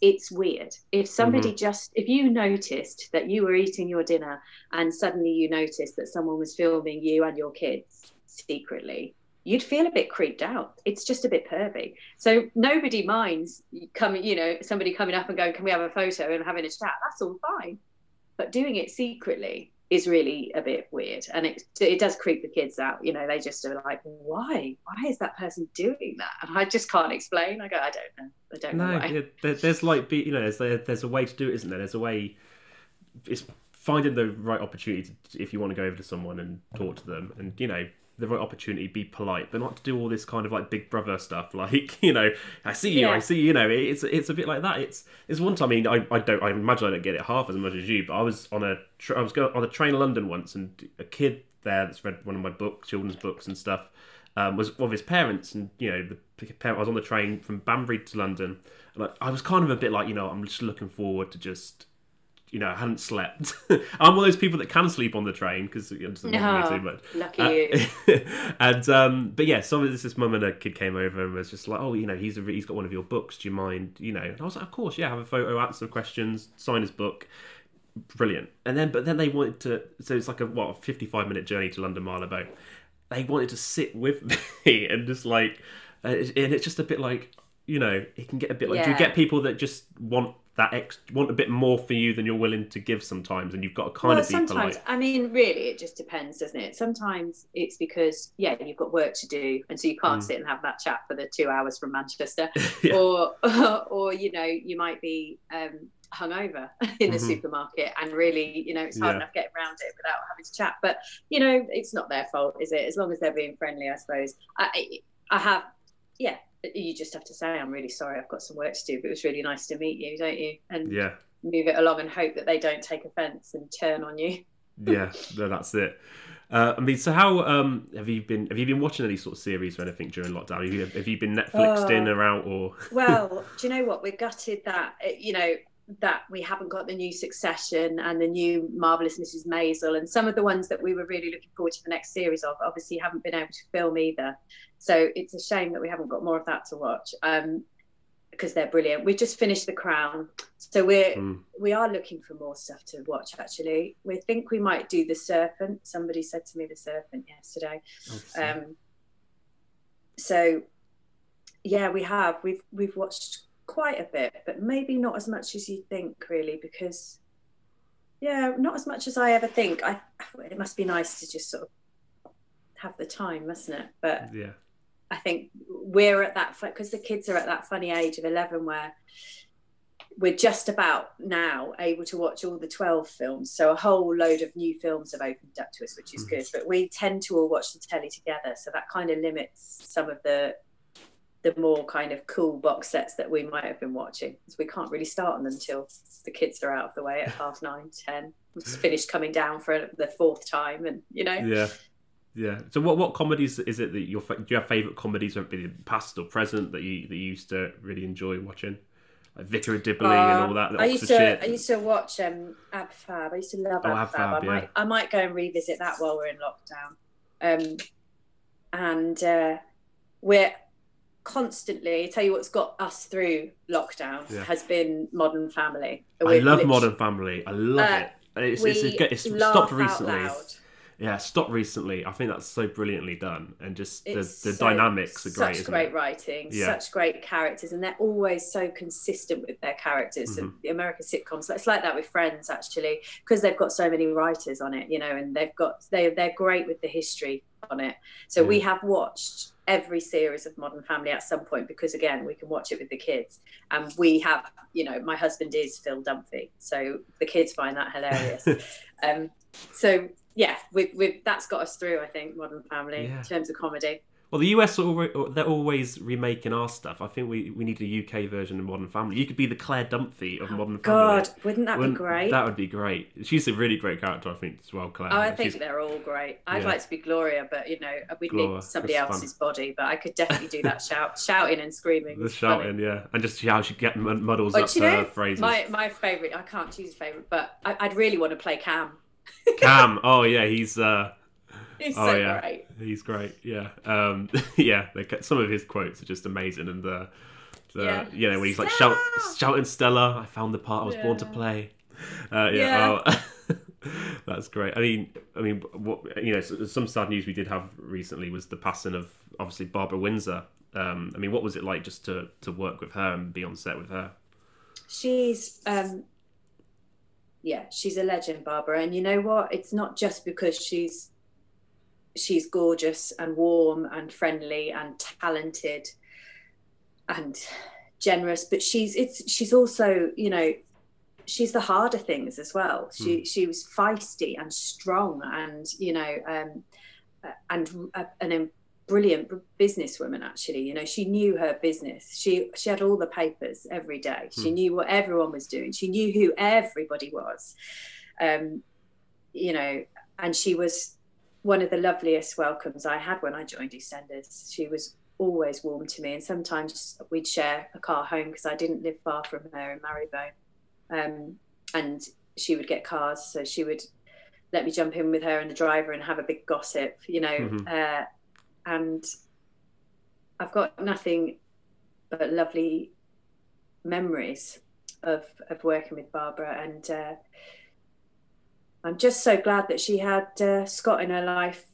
it's weird. If somebody mm-hmm. just, if you noticed that you were eating your dinner and suddenly you noticed that someone was filming you and your kids secretly, you'd feel a bit creeped out. It's just a bit pervy. So nobody minds coming, you know, somebody coming up and going, "Can we have a photo?" and having a chat. That's all fine. But doing it secretly is really a bit weird and it it does creep the kids out you know they just are like why why is that person doing that and i just can't explain i go i don't know i don't no, know why. there's like you know there's there's a way to do it isn't there there's a way it's finding the right opportunity to, if you want to go over to someone and talk to them and you know the right opportunity, be polite, but not to do all this kind of like Big Brother stuff. [LAUGHS] Like you know, I see you, yeah. I see you. know, it's it's a bit like that. It's it's one time. I mean, I, I don't. I imagine I don't get it half as much as you. But I was on a I was going on a train in London once, and a kid there that's read one of my books, children's books and stuff, um, was of his parents, and you know, the parent. I was on the train from Banbury to London, and I, I was kind of a bit like, you know, I'm just looking forward to just you know, I hadn't slept. [LAUGHS] I'm one of those people that can sleep on the train because it doesn't no, me too much. Lucky uh, you. [LAUGHS] and um, but yeah, so this, this mum and a kid came over and was just like, oh, you know, he's a, he's got one of your books. Do you mind? You know, and I was like, of course, yeah, have a photo, answer some questions, sign his book. Brilliant. And then, but then they wanted to. So it's like a what, a 55 minute journey to London Marylebone they wanted to sit with [LAUGHS] me and just like, uh, and it's just a bit like you know, it can get a bit like. Do you get people that just want that ex want a bit more for you than you're willing to give sometimes, and you've got to kind well, of be sometimes polite. I mean, really, it just depends, doesn't it? Sometimes it's because yeah, you've got work to do, and so you can't Mm. sit and have that chat for the two hours from Manchester, [LAUGHS] Yeah. or [LAUGHS] or you know, you might be um, hungover [LAUGHS] in the Mhm. supermarket, and really, you know, it's hard Yeah. enough getting around it without having to chat. But you know, it's not their fault, is it? As long as they're being friendly, I suppose. I I have, yeah. You just have to say, I'm really sorry. I've got some work to do, but it was really nice to meet you, don't you? And Yeah, move it along and hope that they don't take offence and turn on you. [LAUGHS] yeah, no, that's it. Uh, I mean, so how um, have you been? Have you been watching any sort of series or anything during lockdown? Have you, have you been Netflixed in Oh. or out or? Well, [LAUGHS] do you know what? We're gutted that uh, you know that we haven't got the new Succession and the new Marvelous Mrs. Maisel and some of the ones that we were really looking forward to the next series of. Obviously, haven't been able to film either, so it's a shame that we haven't got more of that to watch. Um, because they're brilliant. We just finished The Crown, so we're Mm. we are looking for more stuff to watch. Actually, we think we might do The Serpent. Somebody said to me The Serpent yesterday. Um, so yeah, we have. We've we've watched quite a bit, but maybe not as much as you think, really, because yeah, not as much as I ever think. I it must be nice to just sort of have the time, mustn't it? But yeah, I think we're at that because the kids are at that funny age of eleven where we're just about now able to watch all the 12 films. So a whole load of new films have opened up to us which is mm-hmm. good. But we tend to all watch the telly together. So that kind of limits some of the the more kind of cool box sets that we might have been watching because we can't really start on them until the kids are out of the way at half nine ten we've just finished coming down for the fourth time and you know yeah. Yeah. So, what what comedies is it that you're? Do you have favourite comedies, whether it be past or present, that you that you used to really enjoy watching, like Vicar of Dibley and Uh, all that? I used Oxford shit? to I used to watch um Ab Fab. I used to love Oh, Ab Ab Fab. Fab, I yeah. might I might go and revisit that while we're in lockdown. Um and uh we're constantly I tell you what's got us through lockdown Yeah. has been Modern Family. I love Modern Family. I love Uh, it. It's, we it's, it's, it's stopped out recently. loud. Yeah, stopped recently. I think that's so brilliantly done, and just the, It's the so- dynamics are great. Such great it? writing, Yeah. such great characters, and they're always so consistent with their characters. And Mhm. the American sitcoms, it's like that with Friends actually, because they've got so many writers on it, you know, and they've got they they're great with the history on it. So we have watched every series of Modern Family at some point because again we can watch it with the kids, and we have, you know, my husband is Phil Dunphy, so the kids find that hilarious. [LAUGHS] um, so yeah, we've, we've that's got us through. I think Modern Family Yeah. in terms of comedy. Well, the US are they're always remaking our stuff. I think we, we need a UK version of Modern Family. You could be the Claire Dunphy of oh, Modern God, Family. God, wouldn't that Wouldn't- be great? That would be great. She's a really great character, I think, as well, Claire. Oh, I think She's- they're all great. I'd Yeah. like to be Gloria, but you know, we'd Gloria, need somebody that's fun. else's body. But I could definitely do [LAUGHS] that shout, shouting and screaming. the It's funny. shouting, yeah, and just how she get muddles But up you know, her phrases. my my favorite. I can't choose a favorite, but I, I'd really want to play Cam. Cam, oh yeah, he's uh, [LAUGHS] He's Oh, so yeah. great. he's great. Yeah, um, [LAUGHS] yeah. Some of his quotes are just amazing, and the, the Yeah. you know when he's like shout, shouting Stella, I found the part I was born to play. Uh, yeah, Yeah. oh, [LAUGHS] that's great. I mean, I mean, what you know, some sad news we did have recently was the passing of obviously Barbara Windsor. Um, I mean, what was it like just to to work with her and be on set with her? She's um yeah, she's a legend, Barbara. And you know what? It's not just because she's she's gorgeous and warm and friendly and talented and generous, but she's it's she's also, you know, she's the harder things as well. She she was feisty and strong and, you know, um and uh, an a brilliant businesswoman actually. You know she knew her business. She she had all the papers every day. She Hmm. knew what everyone was doing. She knew who everybody was. Um you know and she was one of the loveliest welcomes i had when i joined eastenders. She was always warm to me and sometimes we'd share a car home because i didn't live far from her in marylebone. Um and she would get cars so she would let me jump in with her and the driver and have a big gossip you know Mhm. uh, and I've got nothing but lovely memories of of working with Barbara, and uh, I'm just so glad that she had uh, Scott in her life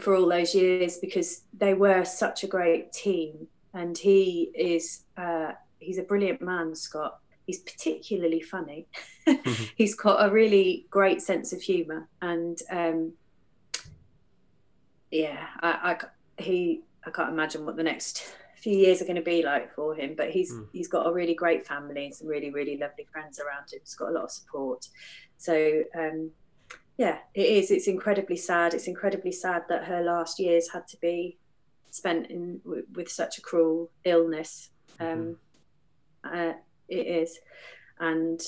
for all those years because they were such a great team. And he is uh, he's a brilliant man, Scott. He's particularly funny. [LAUGHS] [LAUGHS] he's got a really great sense of humour, and um, yeah, I, I he I can't imagine what the next few years are going to be like for him. But he's mm. he's got a really great family, and some really really lovely friends around him. He's got a lot of support. So um, yeah, it is. It's incredibly sad. It's incredibly sad that her last years had to be spent in w- with such a cruel illness. Um, mm-hmm. uh, it is, and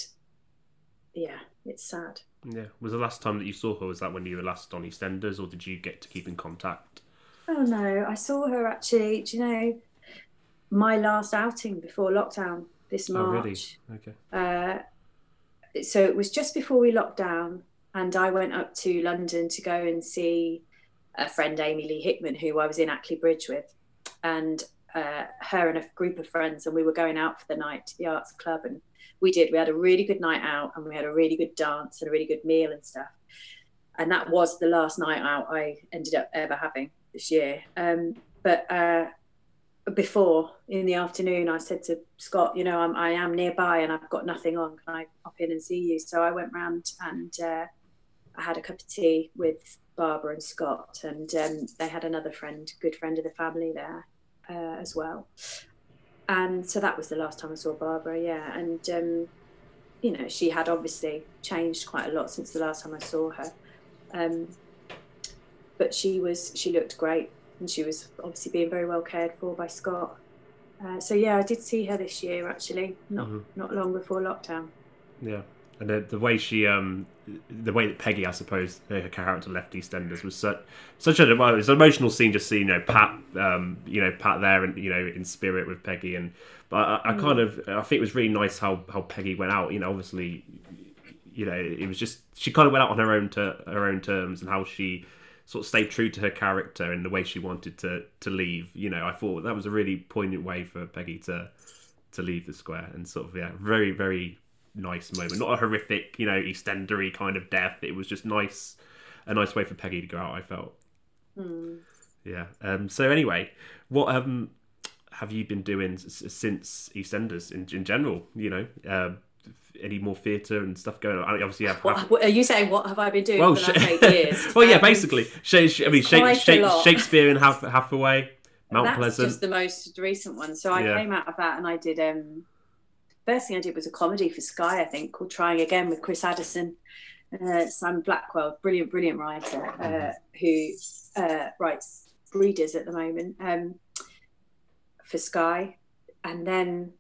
yeah, it's sad. Yeah. Was the last time that you saw her? Was that when you were last on EastEnders, or did you get to keep in contact? Oh no, I saw her actually. Do you know my last outing before lockdown this March? Oh, really? Okay. Uh, so it was just before we locked down and I went up to London to go and see a friend, Amy-Leigh Hickman, who I was in Ackley Bridge with, and uh, her and a group of friends, and we were going out for the night to the arts club, and we did. We had a really good night out, and we had a really good dance and a really good meal and stuff. And that was the last night out I ended up ever having this year. Um, but uh, before in the afternoon, I said to Scott, you know, I'm, I am nearby and I've got nothing on. Can I pop in and see you? So I went round and uh, I had a cup of tea with Barbara and Scott, and um, they had another friend, good friend of the family there uh, as well. And so that was the last time I saw Barbara, yeah. And, um, you know, she had obviously changed quite a lot since the last time I saw her. Um, but she was, she looked great, and she was obviously being very well cared for by Scott. Uh, so yeah, I did see her this year actually, not mm-hmm. not long before lockdown. Yeah, and the, the way she um the way that Peggy I suppose her character left EastEnders was such such a well, an emotional scene just seeing you know Pat um you know Pat there and you know in spirit with Peggy and but I, I kind of I think it was really nice how how Peggy went out you know obviously you know it was just she kind of went out on her own to her own terms and how she sort of stayed true to her character and the way she wanted to to leave you know I thought that was a really poignant way for Peggy to to leave the square and sort of yeah very very nice moment. Not a horrific, you know, EastEndery kind of death. It was just nice, a nice way for Peggy to go out. I felt. Mm. Yeah. Um. So anyway, what um have you been doing since EastEnders in in general? You know, uh, any more theatre and stuff going on? I mean, obviously, have, have... What, are you saying? What have I been doing well, for the last eight years? [LAUGHS] well, yeah, um, basically, I mean, Shakespeare Shakespeare in Half Hathaway, Mount That's Pleasant. just the most recent one. So I yeah. came out of that and I did um first thing I did was a comedy for Sky, I think, called Trying Again with Chris Addison. Uh, Simon Blackwell, brilliant, brilliant writer uh, who uh, writes Breeders at the moment um, for Sky. And then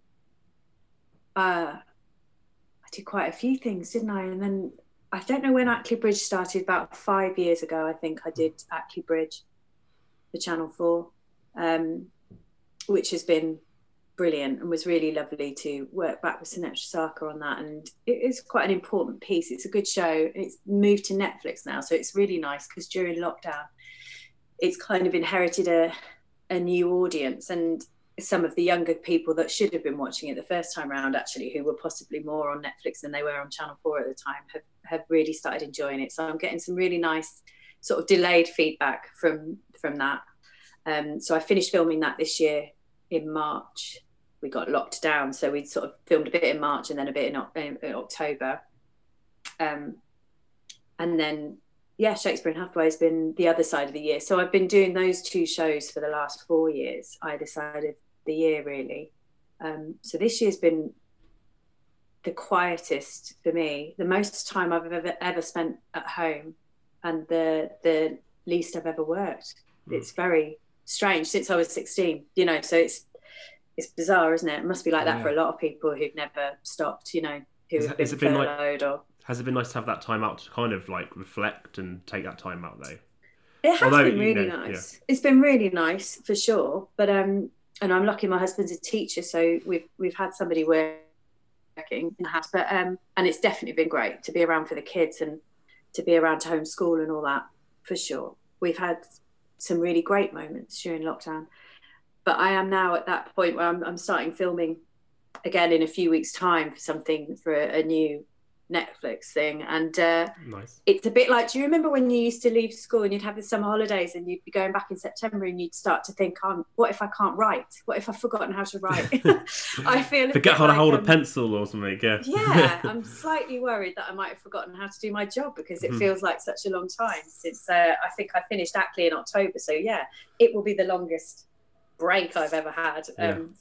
uh, I did quite a few things, didn't I? And then I don't know when Ackley Bridge started, about five years ago, I think I did Ackley Bridge for Channel 4, um, which has been brilliant and was really lovely to work back with Sunetra Sarkar on that. And it is quite an important piece. It's a good show. It's moved to Netflix now, so it's really nice because during lockdown, it's kind of inherited a a new audience and some of the younger people that should have been watching it the first time around actually who were possibly more on netflix than they were on channel 4 at the time have, have really started enjoying it so i'm getting some really nice sort of delayed feedback from from that um, so i finished filming that this year in march we got locked down. So we sort of filmed a bit in March and then a bit in, in October. Um, and then, yeah, Shakespeare in Hathaway has been the other side of the year. So I've been doing those two shows for the last four years, either side of the year, really. Um, so this year's been the quietest for me, the most time I've ever ever spent at home, and the the least I've ever worked. Mm. It's very strange since I was 16, you know. So it's it's bizarre, isn't it? It must be like that yeah. for a lot of people who've never stopped, you know, who has, have been, been like, or. Has it been nice to have that time out to kind of like reflect and take that time out though? It has Although, been really know, nice. Yeah. It's been really nice for sure. But um, and I'm lucky my husband's a teacher, so we've we've had somebody working in the house. But um, and it's definitely been great to be around for the kids and to be around to homeschool and all that for sure. We've had some really great moments during lockdown but I am now at that point where I'm, I'm starting filming again in a few weeks' time for something for a, a new Netflix thing, and uh, Nice. it's a bit like. Do you remember when you used to leave school and you'd have the summer holidays and you'd be going back in September and you'd start to think, "On what if I can't write? What if I've forgotten how to write?" [LAUGHS] [LAUGHS] I feel Forget how to like, hold a um, pencil or something. Yeah. yeah, [LAUGHS] I'm slightly worried that I might have forgotten how to do my job because it Mhm. feels like such a long time since uh, I think I finished Ackley in October. So yeah, it will be the longest break I've ever had. Yeah. Um,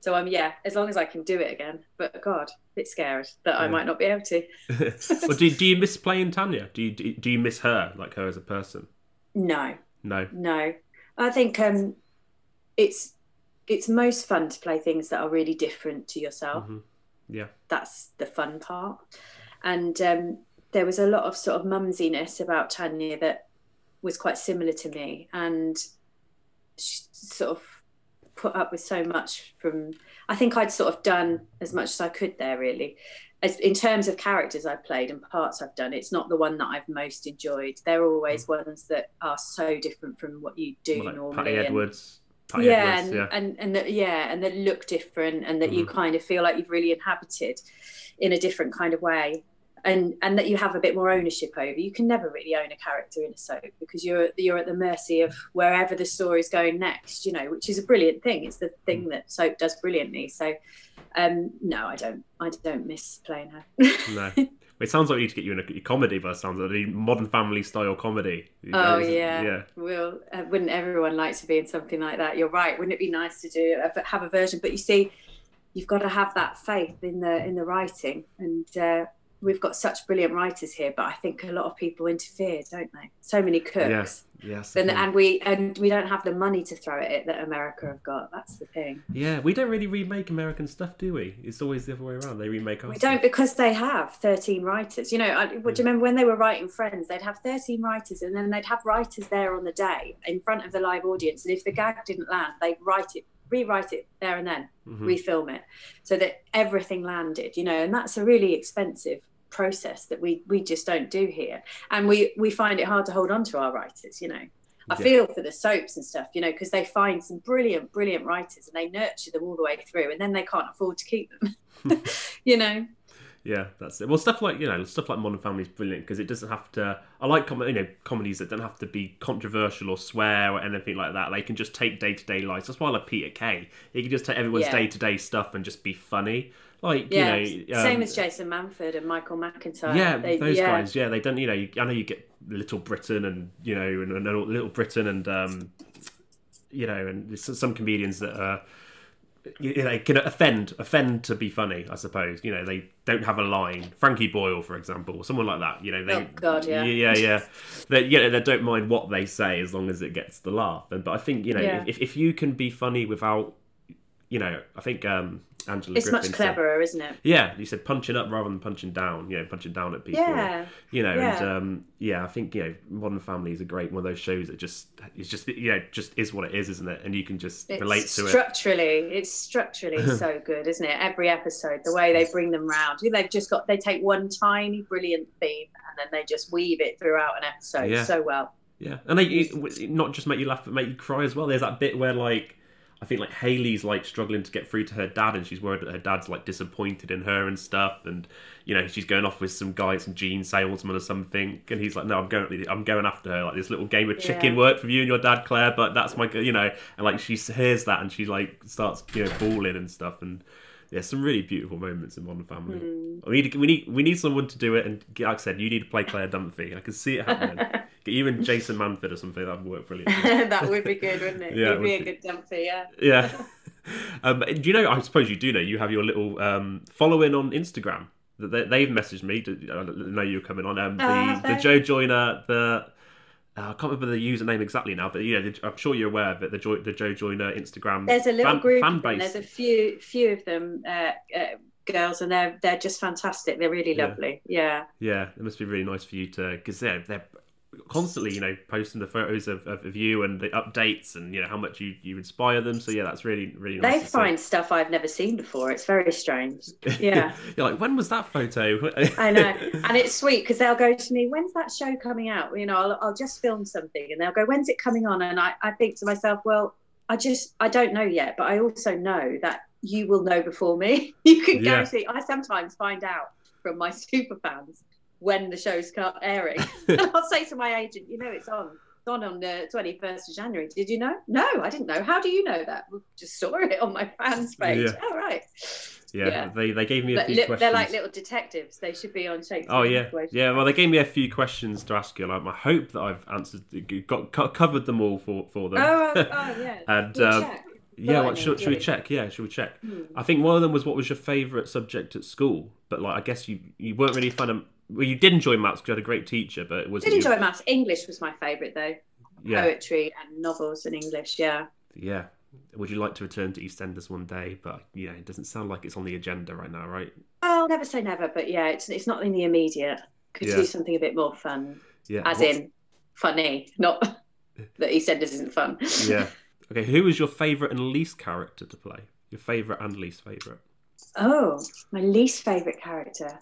so um, yeah, as long as I can do it again. But God, a bit scared that I might not be able to. [LAUGHS] well, do, do you miss playing Tanya? Do you do, you miss her like her as a person? No, No. no. I think um, it's it's most fun to play things that are really different to yourself. Mhm. Yeah. that's the fun part. And um, there was a lot of sort of mumsiness about Tanya that was quite similar to me, and she sort of put up with so much from. I think I'd sort of done as much as I could there, really. As in terms of characters I've played and parts I've done, it's not the one that I've most enjoyed. they're always ones that are so different from what you do Well, like normally. Patty and- Edwards. Patty yeah, Edwards, and, yeah. and and that yeah, and that look different, and that you Mhm. kind of feel like you've really inhabited in a different kind of way, and and that you have a bit more ownership over. You can never really own a character in a soap because you're you're at the mercy of wherever the story's going next. You know, which is a brilliant thing. It's the Mm. thing that soap does brilliantly. So, um, no, I don't. I don't miss playing her. No. [LAUGHS] It sounds like we need to get you in a, a comedy, but it sounds like a modern family style comedy. Oh yeah, yeah. Well, uh, wouldn't everyone like to be in something like that? You're right. Wouldn't it be nice to do have a version? But you see, you've got to have that faith in the in the writing, and uh, we've got such brilliant writers here. But I think a lot of people interfere, don't they? So many cooks, Yes. and and we and we don't have the money to throw at it that America have got. That's the thing. yeah, we don't really remake American stuff, do we? It's always the other way around. They remake our We stuff. don't because they have 13 writers. You know, I, do you remember when they were writing Friends? They'd have 13 writers and then they'd have writers there on the day in front of the live audience. And if the gag didn't land, they'd write it, rewrite it there and then, Mhm. refilm it so that everything landed, you know, and that's a really expensive process that we we just don't do here and we we find it hard to hold on to our writers you know I Yeah. feel for the soaps and stuff, you know, because they find some brilliant, brilliant writers and they nurture them all the way through, and then they can't afford to keep them. [LAUGHS] [LAUGHS] you know, Yeah, that's it. Well, stuff like you know, stuff like Modern Family is brilliant because it doesn't have to. I like com- you know comedies that don't have to be controversial or swear or anything like that. They can just take day to day lives. That's why I like Peter Kay. He can just take everyone's day to day stuff and just be funny. Like yeah, you know, same um, as Jason Manford and Michael McIntyre. Yeah, They- those yeah. guys. Yeah, they don't. You know, you, I know you get Little Britain and you know, and, and Little Britain and um, you know, and some comedians that are. You know, they can offend, offend to be funny. I suppose. You know, they don't have a line. Frankie Boyle, for example, or someone like that. You know, they. Oh, God, yeah. yeah, yeah. They, you know, they don't mind what they say as long as it gets the laugh. And but I think you know, Yeah. if if you can be funny without, you know, I think um, Angela. It's much Griffin said- cleverer, isn't it? yeah, you said punching up rather than punching down. You know, punching down at people. Yeah, You know, and Yeah. um, yeah, I think you know, Modern Family is a great one of those shows that just it's just you know just is what it is, isn't it? And you can just it's relate to it. structurally, it's structurally [LAUGHS] so good, isn't it? Every episode, the way they bring them round, they've just got they take one tiny brilliant theme and then they just weave it throughout an episode Yeah. so well. Yeah, and they not just make you laugh, but make you cry as well. There's that bit where like. I think like Haley's like struggling to get through to her dad, and she's worried that her dad's like disappointed in her and stuff. And you know she's going off with some guy, some jean salesman or something, and he's like, "No, I'm going, I'm going after her." Like this little game of chicken Yeah. worked for you and your dad, Claire, but that's my, you know, and like she hears that and she like starts you know bawling and stuff, and yeah, some really beautiful moments in Modern Family. Mm. We need, we need, we need someone to do it, and like I said, you need to play Claire Dunphy. I can see it happening. [LAUGHS] Get you and Jason Manford or something. That would work brilliantly. [LAUGHS] that would be good, wouldn't it? [LAUGHS] Yeah, it be would a be. good dumpy, yeah. Yeah. um, do you know? I suppose you do know. You have your little um, following on Instagram. That they, they've messaged me to I know you're coming on. Um, the Ah, the. Jo Joyner the. Uh, I can't remember the username exactly now, but yeah, I'm sure you're aware of it. The, Joy, the Jo Joyner Instagram. There's a little fan, group. fan base. There's a few, few of them, uh, uh, girls, and they're they're just fantastic. They're really Yeah. lovely. Yeah. Yeah, it must be really nice for you to because they're they're constantly you know posting the photos of, of, of you and the updates and you know how much you, you inspire them. So yeah, that's really really nice. They to see. find stuff I've never seen before. It's very strange. Yeah. [LAUGHS] You're like, when was that photo? [LAUGHS] I know, and it's sweet because they'll go to me, "When's that show coming out?" You know, I'll, I'll just film something, and they'll go, "When's it coming on?" And I, I think to myself, "Well, I just, I don't know yet, but I also know that you will know before me. [LAUGHS] you can Yeah. guarantee." I sometimes find out from my super fans when the show's airing. [LAUGHS] I'll say to my agent, you know, it's on. It's on on the 21st of January. Did you know? No, I didn't know. How do you know that? We just saw it on my fans page. Yeah. All right. Yeah, Yeah. they they gave me a But few li- questions. they're like little detectives. They should be on Shakespeare. Oh yeah, yeah. Well, they gave me a few questions to ask you. and I hope that I've answered, got co- covered them all for for them. Oh, oh, [LAUGHS] oh, yeah. And, um, check. yeah, well, should, should we check? Yeah, should we check? Hmm. I think one of them was what was your favourite subject at school, but like I guess you you weren't really a fan of. Well, you did enjoy maths because you had a great teacher, but it wasn't. did enjoy maths. English was my favourite though. Yeah, Poetry and novels and English. Yeah. yeah. Would you like to return to EastEnders one day? But yeah, it doesn't sound like it's on the agenda right now, right? I'll never say never, but yeah, it's it's not in the immediate. Could Yeah. do something a bit more fun, Yeah. as What's- in funny, not [LAUGHS] that EastEnders isn't fun. Yeah. [LAUGHS] Okay. Who was your favourite and least character to play? Your favourite and least favourite? Oh, my least favourite character.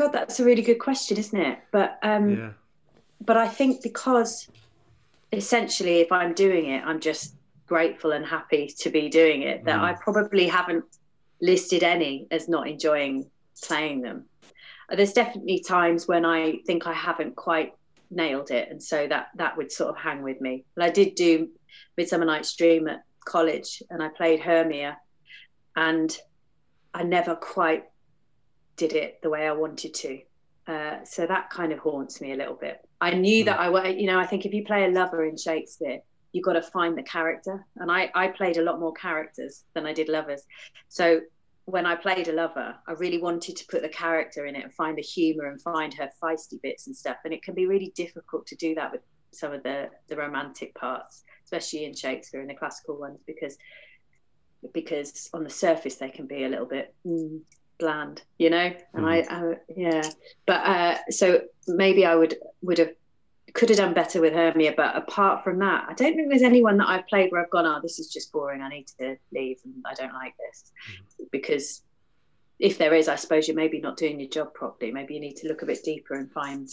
God, that's a really good question, isn't it? But um, Yeah. but I think because essentially, if I'm doing it, I'm just grateful and happy to be doing it. That Mm. I probably haven't listed any as not enjoying playing them. There's definitely times when I think I haven't quite nailed it, and so that that would sort of hang with me. But I did do Midsummer Night's Dream at college, and I played Hermia, and I never quite did it the way I wanted to. Uh, so that kind of haunts me a little bit. I knew that I, you know, I think if you play a lover in Shakespeare, you've got to find the character. And I, I played a lot more characters than I did lovers. So when I played a lover, I really wanted to put the character in it and find the humor and find her feisty bits and stuff. And it can be really difficult to do that with some of the, the romantic parts, especially in Shakespeare and the classical ones, because because on the surface they can be a little bit mm, bland, you know. And I, I, yeah, but uh, so maybe I would would have could have done better with Hermia. But apart from that, I don't think there's anyone that I've played where I've gone, oh, this is just boring. I need to leave, and I don't like this because if there is, I suppose you're maybe not doing your job properly. Maybe you need to look a bit deeper and find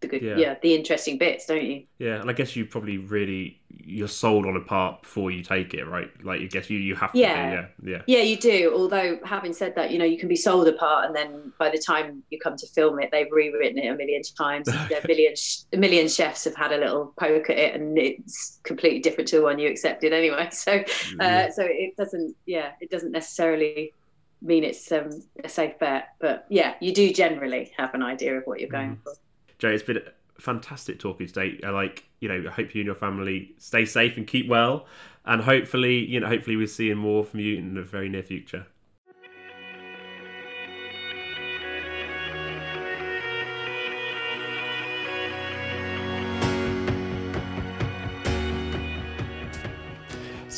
the good, Yeah. yeah, the interesting bits, don't you? Yeah, and I guess you probably really you're sold on a part before you take it, right? Like I guess you you have to Yeah. be, yeah, yeah. Yeah, you do. Although, having said that, you know, you can be sold a part, and then by the time you come to film it, they've rewritten it a million times. [LAUGHS] Are million, a million chefs have had a little poke at it, and it's completely different to the one you accepted anyway. [LAUGHS] So, Yeah. uh, so it doesn't, yeah, it doesn't necessarily mean it's um, a safe bet, but yeah, you do generally have an idea of what you're going for. Jay, it's been a fantastic talking today. I like, you know, I hope you and your family stay safe and keep well, and hopefully, you know, hopefully we're seeing more from you in the very near future.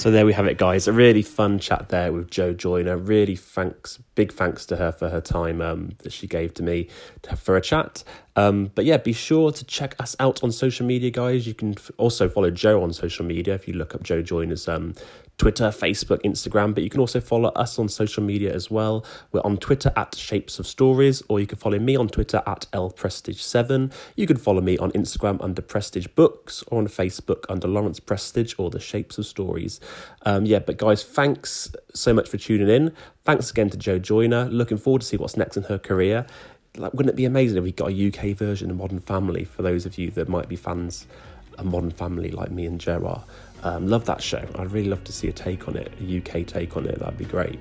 So there we have it, guys. A really fun chat there with Jo Joyner. Really thanks, big thanks to her for her time um, that she gave to me to, for a chat. Um, but yeah, be sure to check us out on social media, guys. You can f- also follow Jo on social media if you look up Jo Joyner's um, Twitter, Facebook, Instagram. But you can also follow us on social media as well. We're on Twitter at Shapes of Stories, or you can follow me on Twitter at lprestige7. You can follow me on Instagram under Prestige Books, or on Facebook under Lawrence Prestige or The Shapes of Stories. Um, yeah, but guys, thanks so much for tuning in. Thanks again to Jo Joyner. Looking forward to see what's next in her career. Like, wouldn't it be amazing if we got a UK version of Modern Family for those of you that might be fans of Modern Family like me and are? Um, love that show. I'd really love to see a take on it, a UK take on it. That'd be great.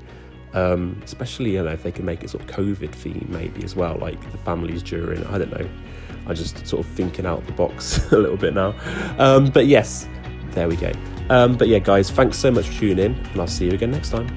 Um, especially, you know, if they can make it sort of COVID theme maybe as well, like the families during. I don't know. I'm just sort of thinking out the box [LAUGHS] a little bit now. Um, but yes, there we go. Um, but yeah, guys, thanks so much for tuning in, and I'll see you again next time.